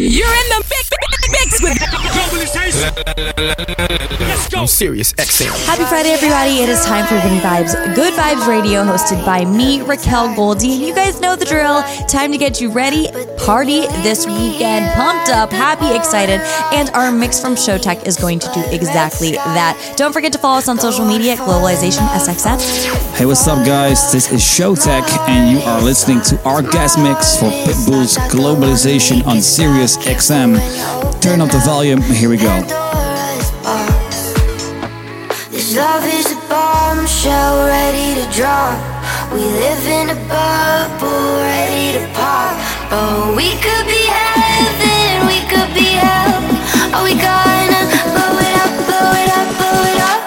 You're in the mix, mix with I'm Sirius XM. Happy Friday, everybody. It is time for Vinny Vibes, Good Vibes Radio, hosted by me, Raquel Goldie. You guys know the drill. Time to get you ready. Party this weekend. Pumped up, happy, excited. And our mix from Showtech is going to do exactly that. Don't forget to follow us on social media at Globalization SXM. Hey, what's up, guys? This is Showtech, and you are listening to our guest mix for Pitbull's Globalization on Sirius XM. Turn up the volume. Here we go. This love is a bombshell ready to drop. We live in a bubble ready to pop. Oh, we could be heaven, we could be hell. Are we gonna blow it up, blow it up, blow it up?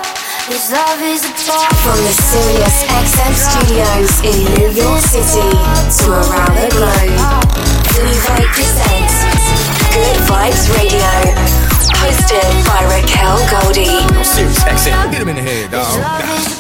This love is a bomb. From the Sirius XM studios in New York City to around the globe, Vivo presents Good Vibes Radio, hosted by Raquel Goldie. I'm Sirius XM. Hit him in the head, dog.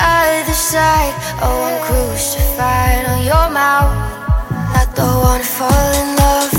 Other side? Oh, I'm crucified on your mouth. The one to fall in love,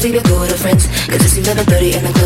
see the good of friends. Cause it's 11.30 and the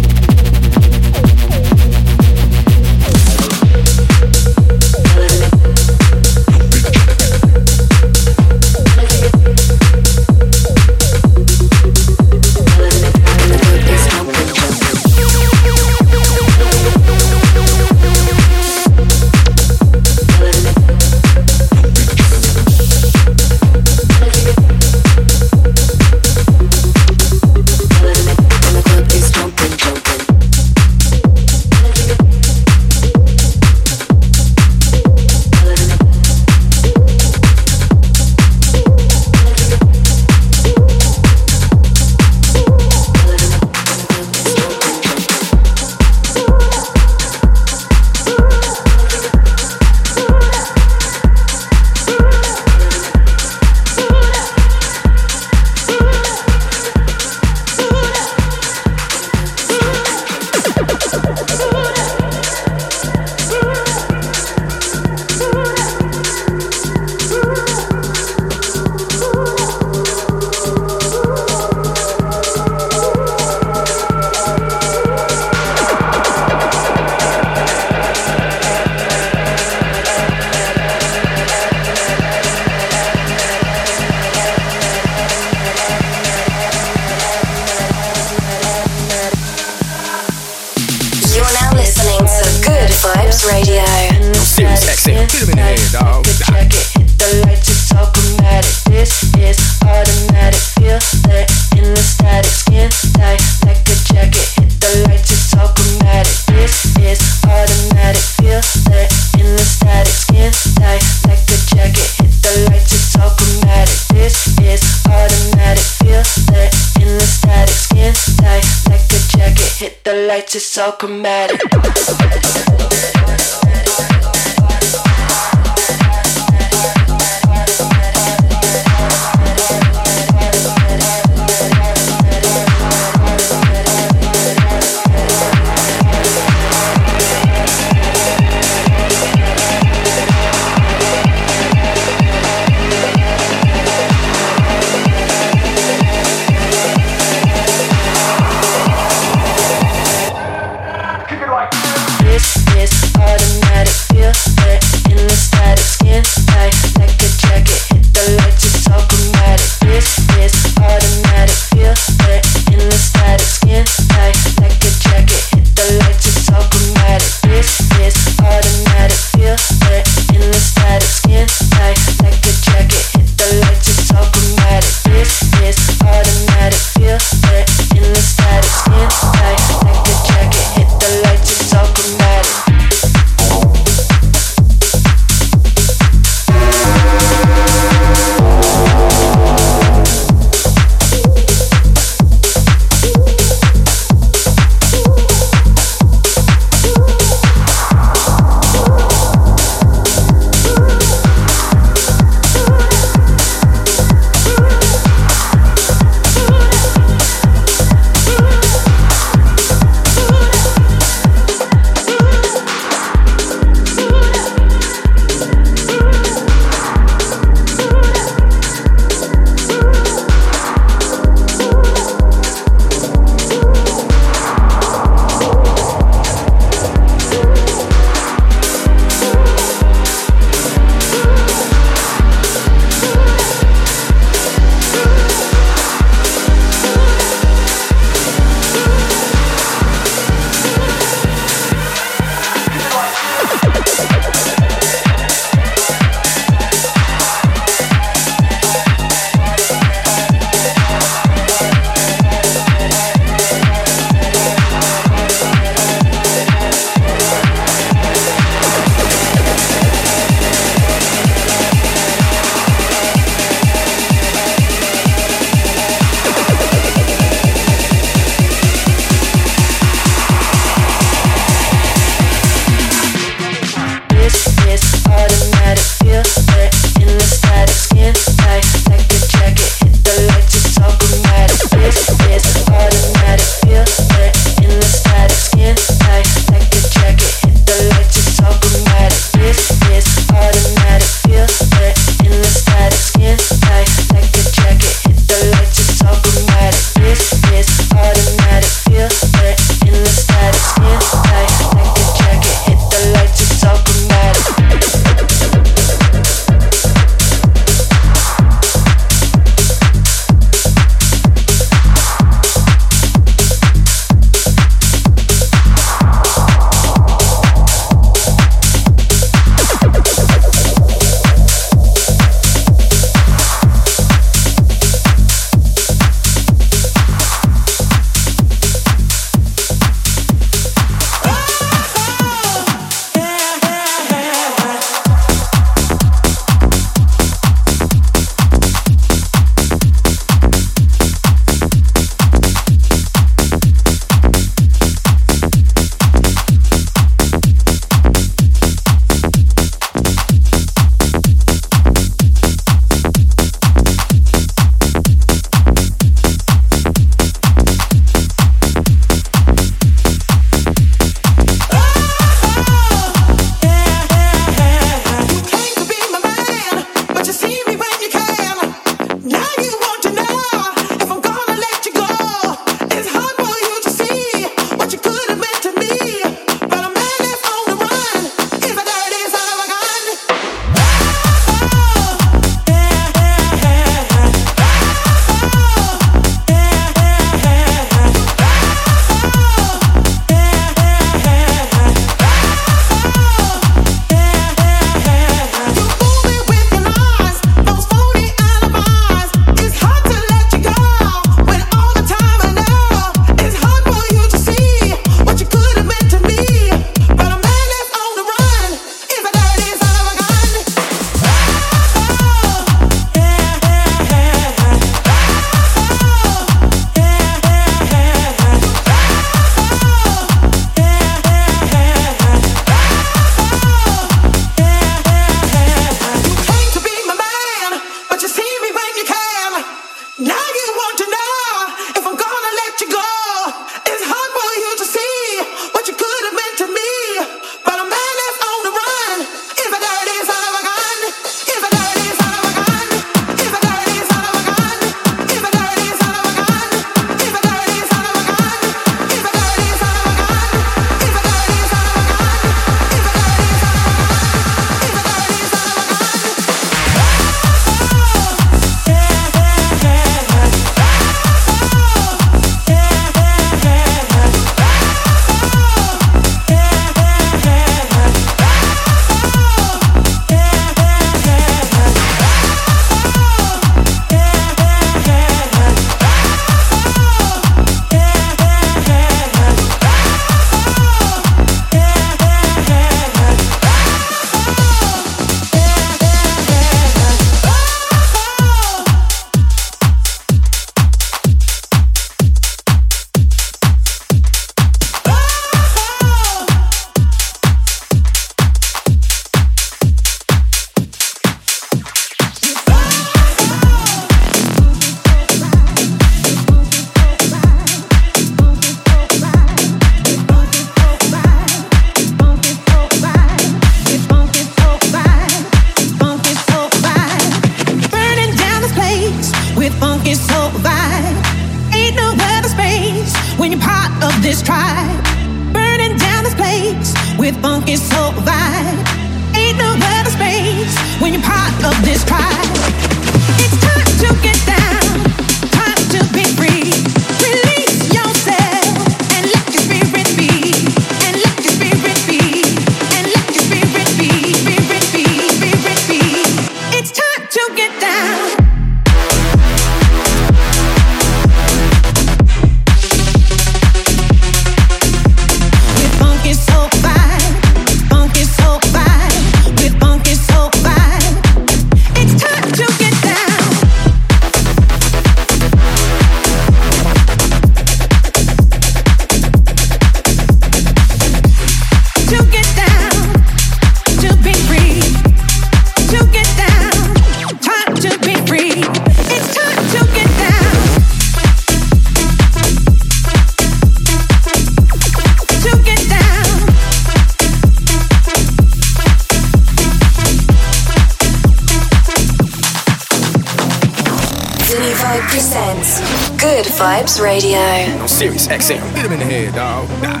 Sirius XM. Hit him in the head, dog. Nah.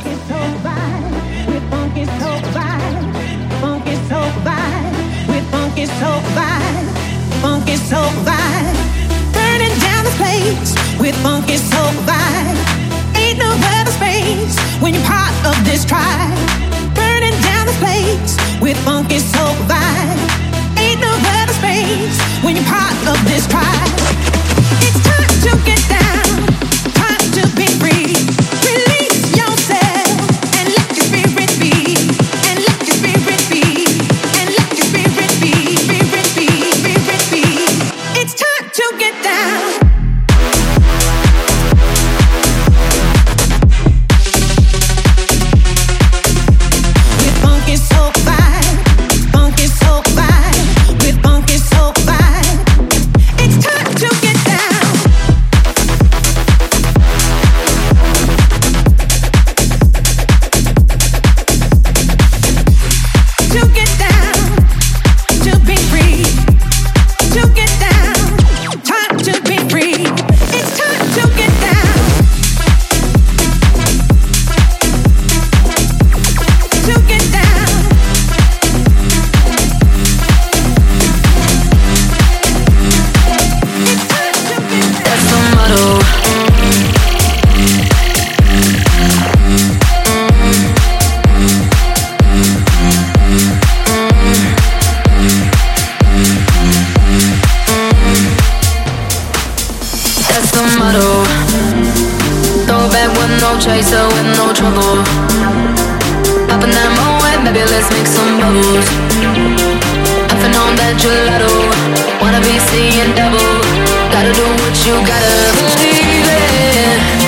Funky soul vibe, burning down the place with funky soul vibe. Ain't no other space when you're part of this tribe. Burning down the place with funky soul vibe. Ain't no other space when you're part of this tribe. It's time to get down. control. Throwback with no chaser, with no trouble. Popping that moe, baby, let's make some bubbles. Effing on that gelato, wanna be seeing double. Gotta do what you gotta believe in.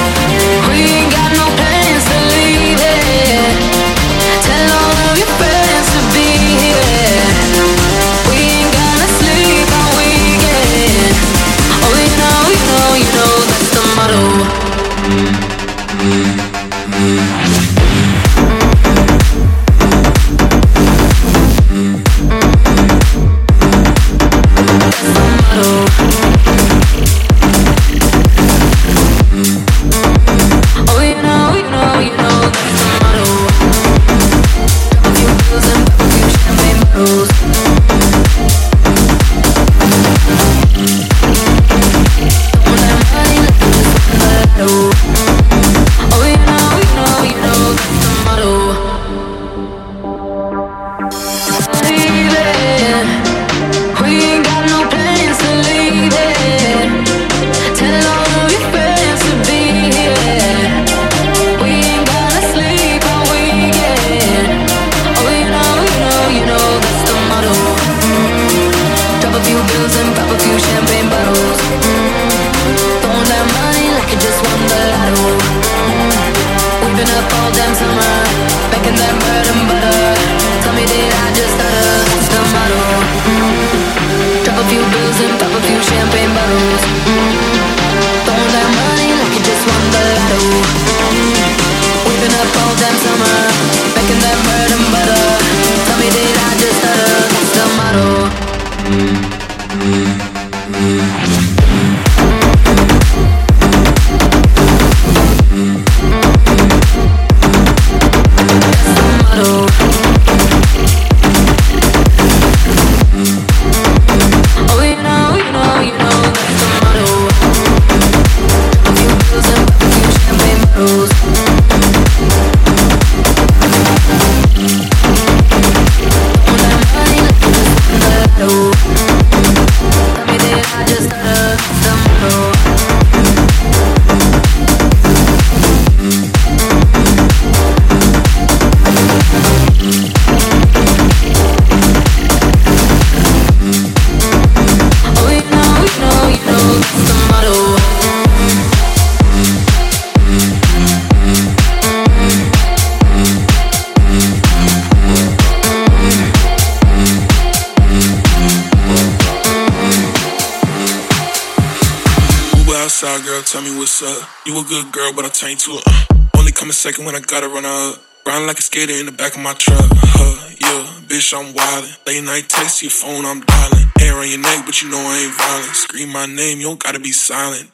girl, but I turn to a uh. Only coming second when I gotta run up. Riding like a skater in the back of my truck. Huh, yeah, bitch, I'm wildin'. Late night text, your phone, I'm dialing. Air on your neck, but you know I ain't violent. Scream my name, you don't gotta be silent.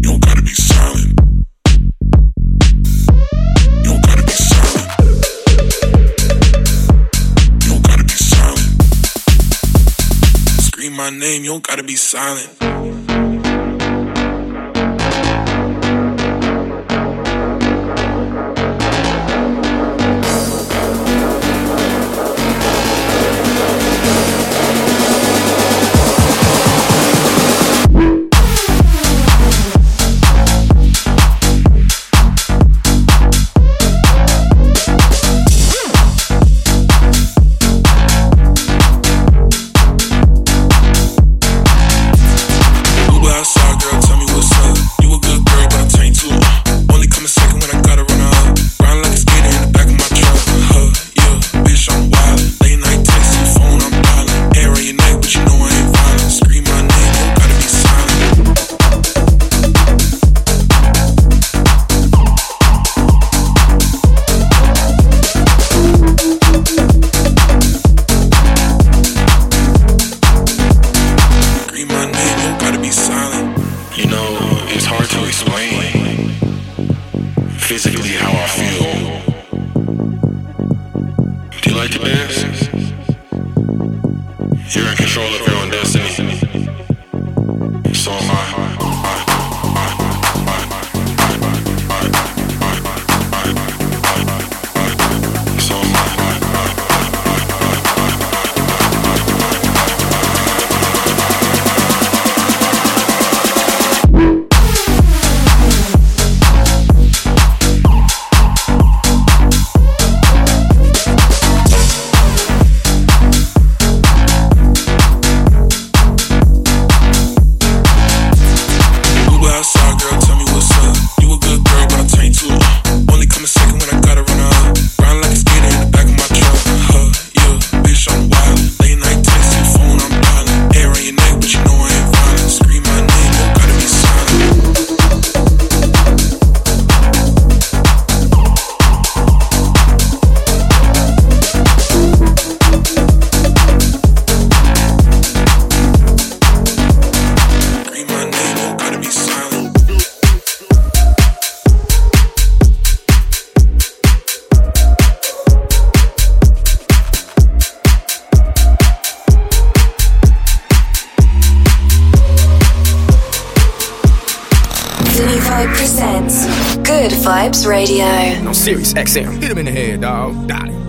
You don't gotta be silent. You don't gotta be silent. You don't gotta be silent. Scream my name, you don't gotta be silent. Radio. serious Sirius XM. Hit him in the head, dog. Got it.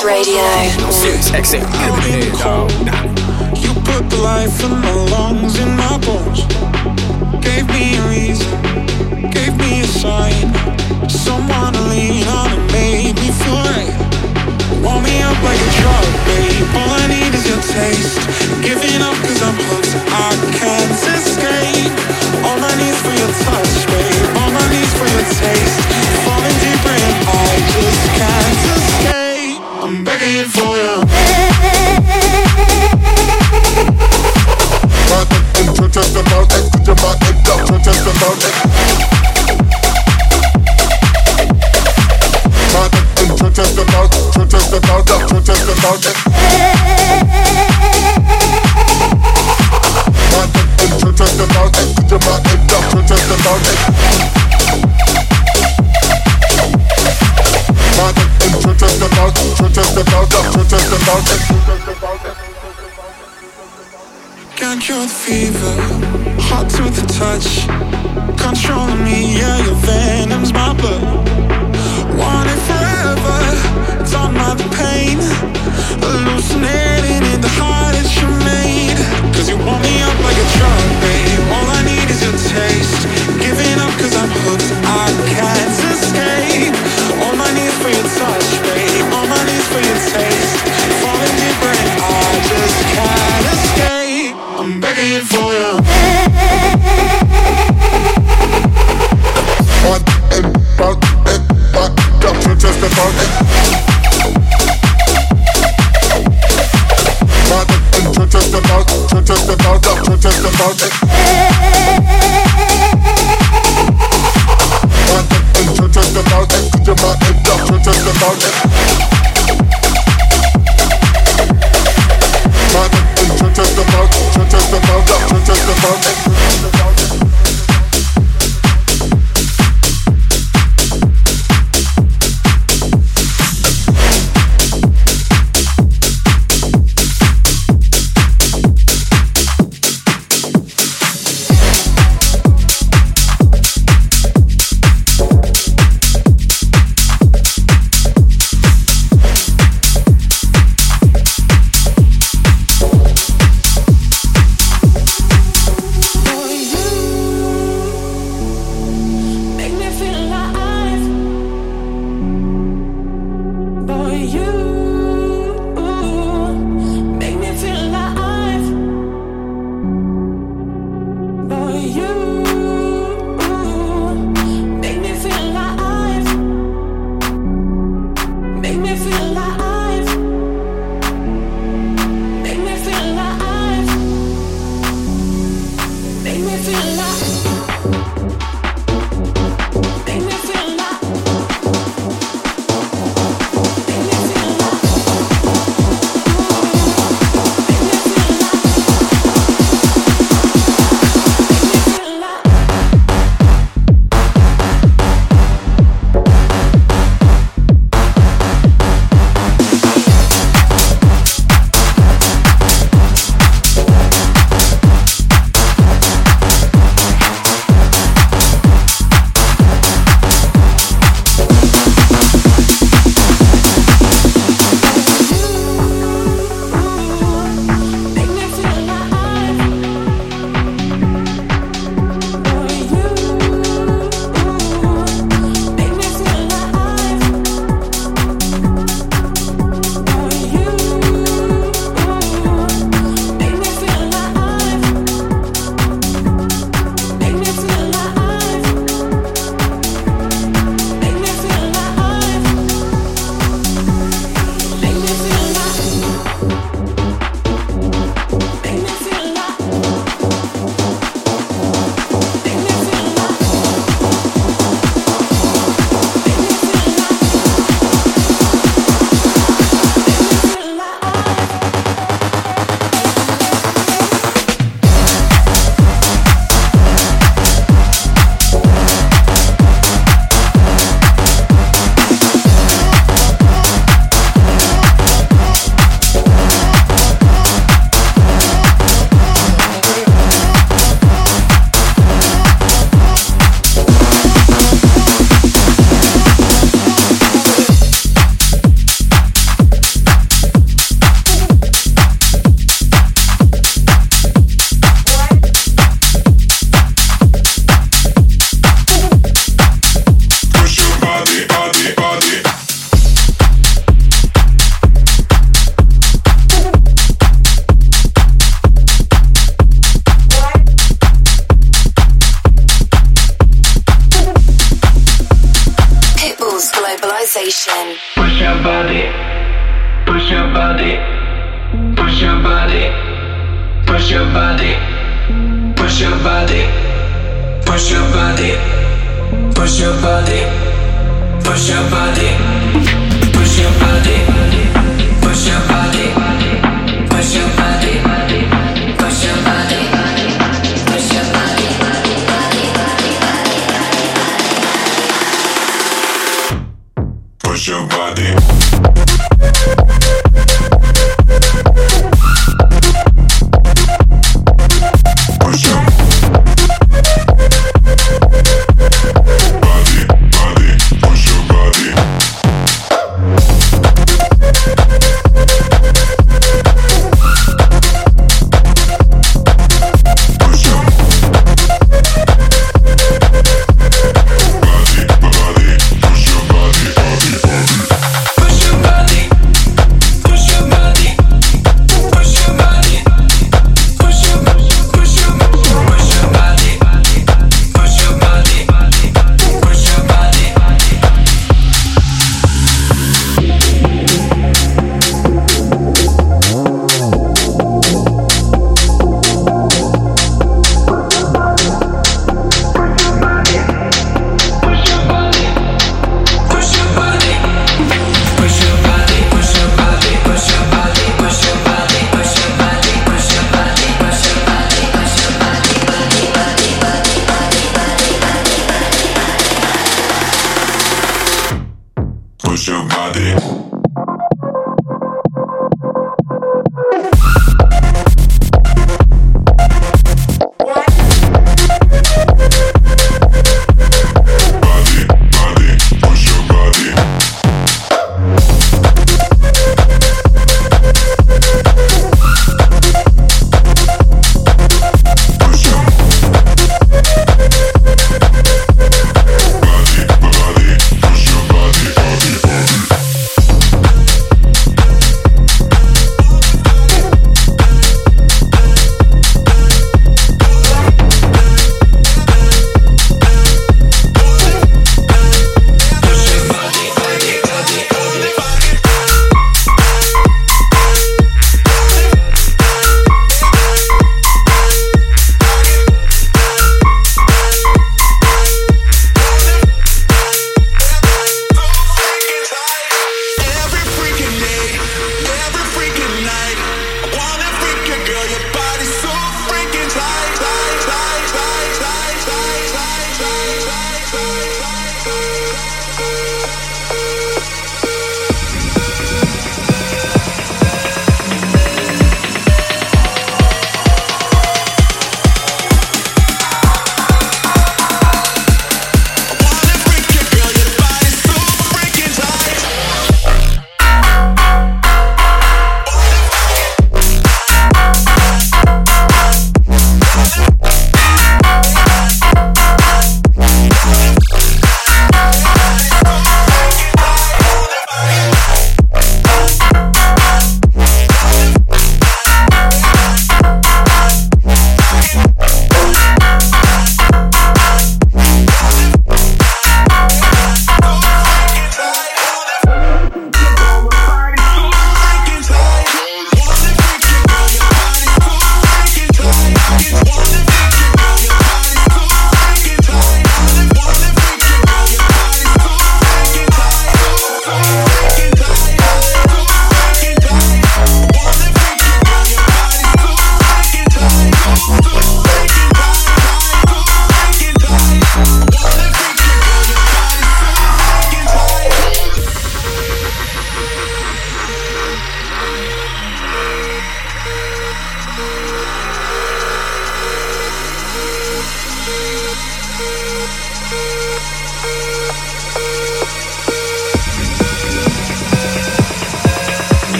Radio.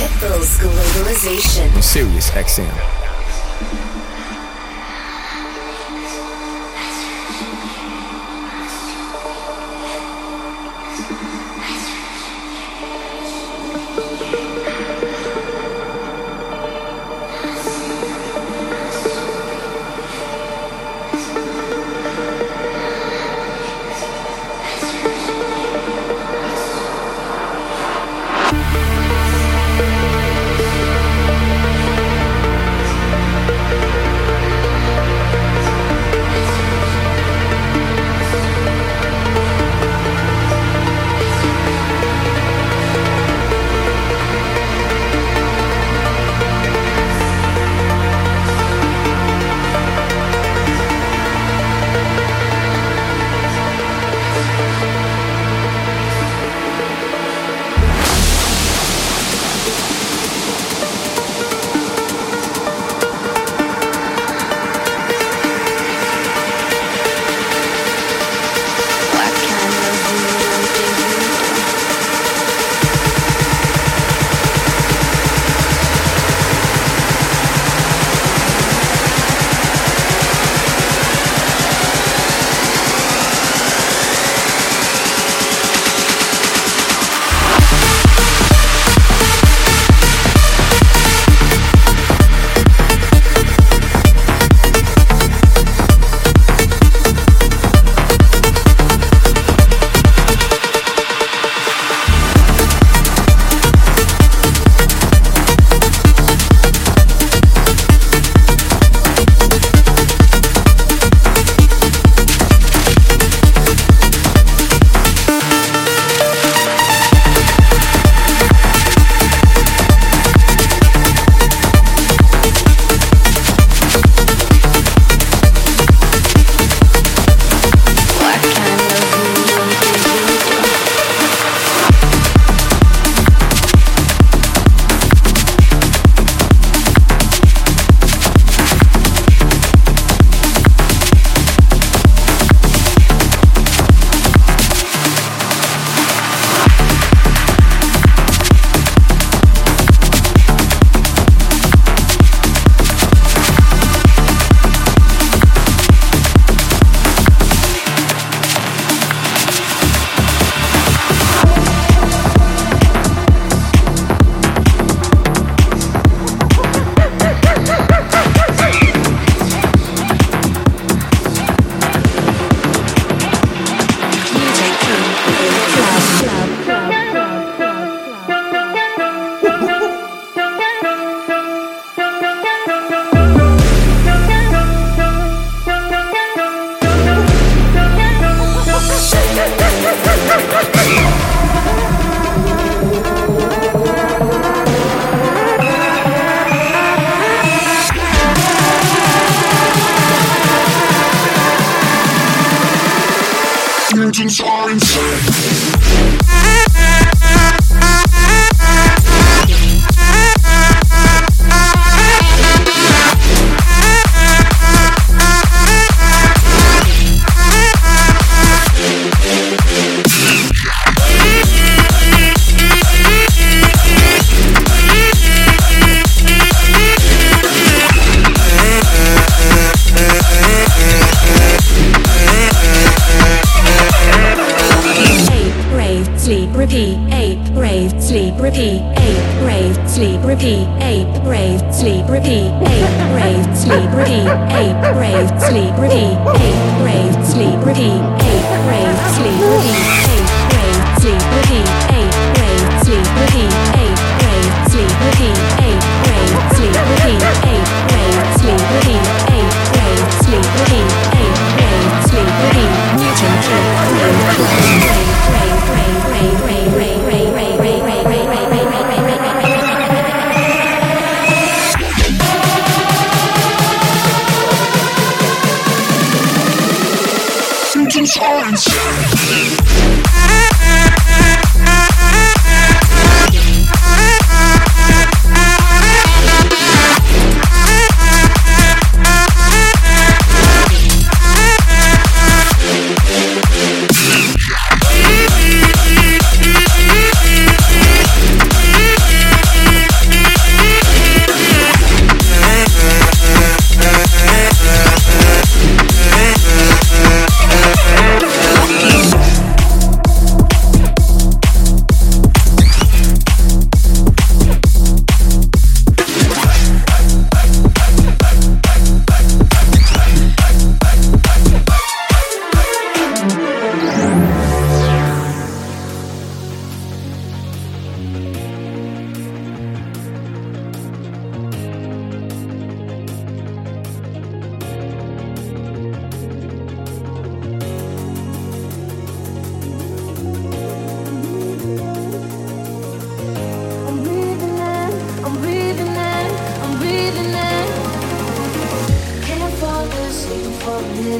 Pitbull's Globalization. Sirius, XM. Ready, ready.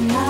tonight.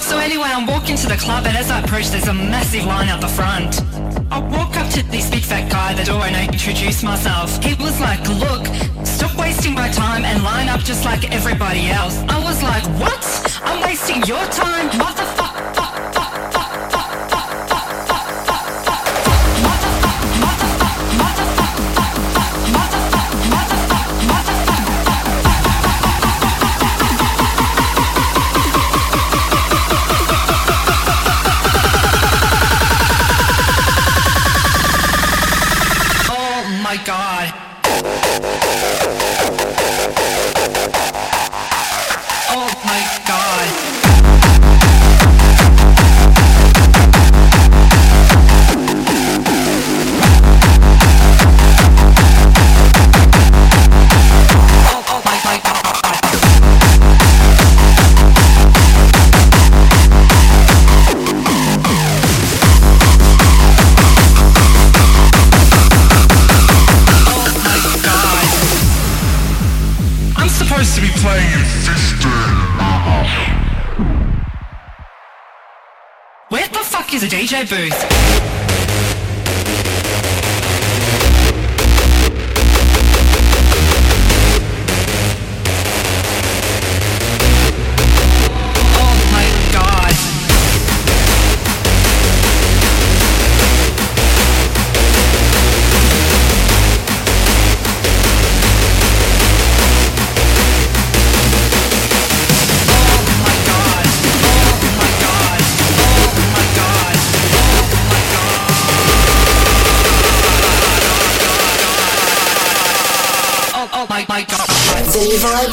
So anyway, I'm walking to the club and as I approach, there's a massive line out the front. I walk up to this big fat guy at the door and I introduce myself. He was like, look, stop wasting my time and line up just like everybody else. I was like, what? I'm wasting your time, motherfucker. Playing in 15. Where the fuck is a DJ booth?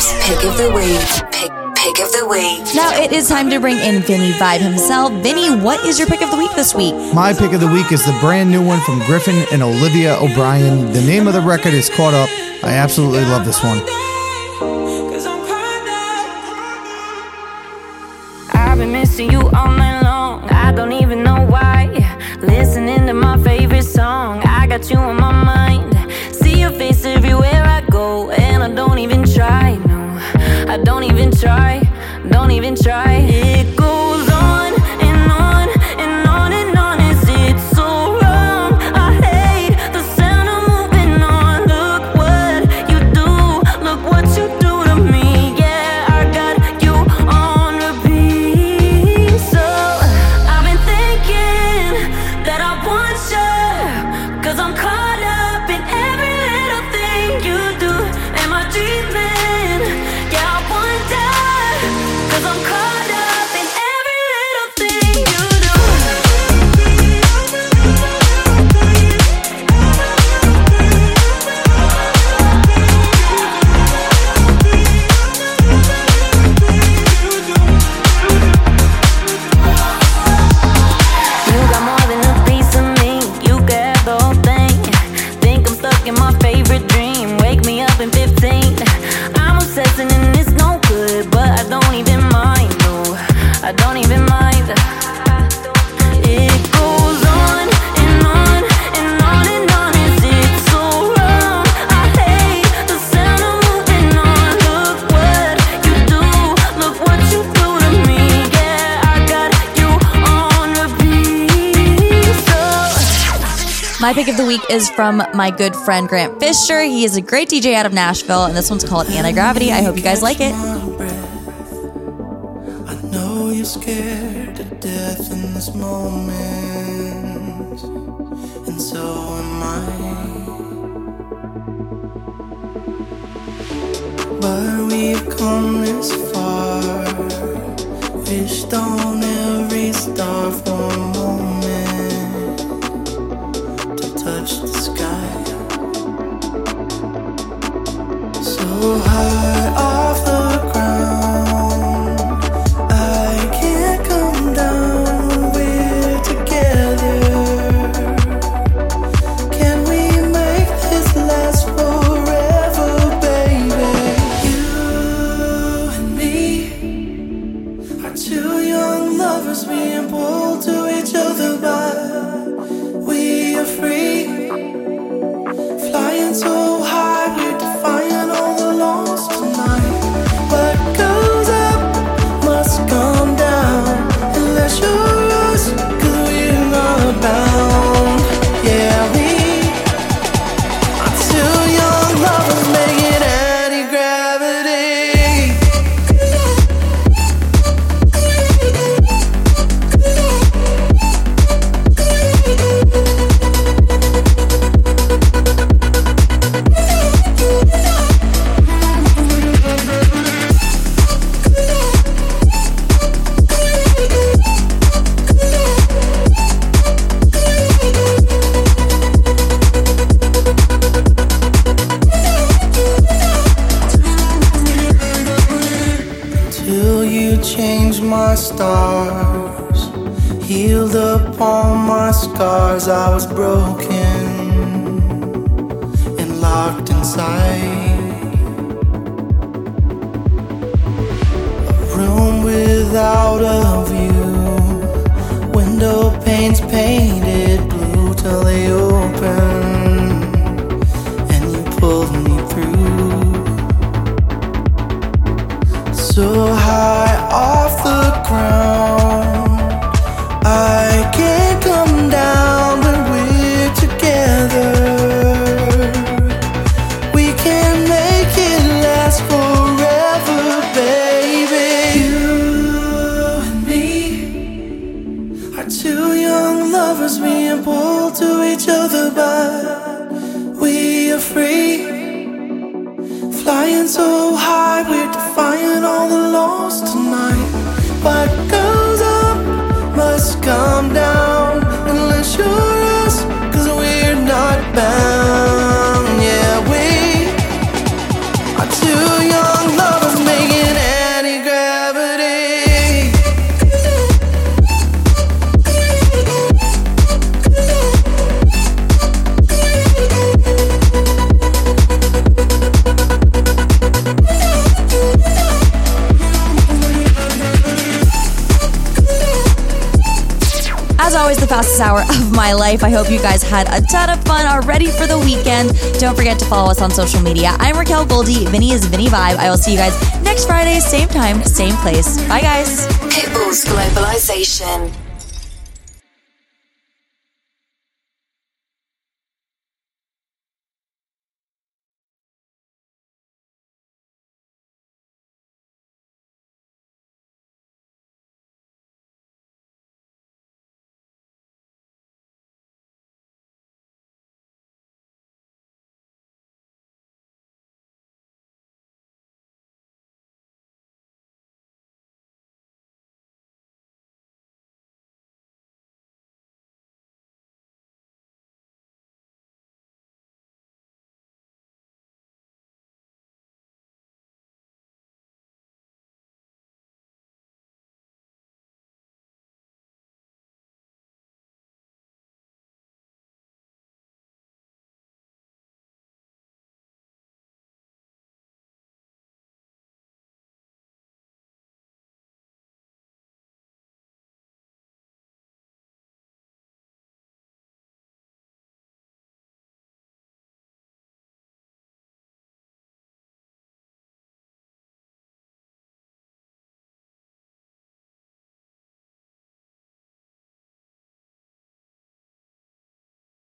Vinny Vibes Pick of the Week. Pick, pick of the Week. Now it is time to bring in Vinny Vibe himself. Vinny, what is your pick of the week this week? My pick of the week is the brand new one from Griffin and Olivia O'Brien. The name of the record is Caught Up. I absolutely love this one. Even try. Is from my good friend Grant Fisher. He is a great DJ out of Nashville, and this one's called Anti Gravity. I hope you guys like it. know you're scared to death in this moment, and so am I. But we've come this far. On every star my life. I hope you guys had a ton of fun, are ready for the weekend. Don't forget to follow us on social media. I'm Raquel Goldie. Vinny is Vinny Vibe. I will see you guys next Friday, same time, same place. Bye, guys. Pitbull's Globalization.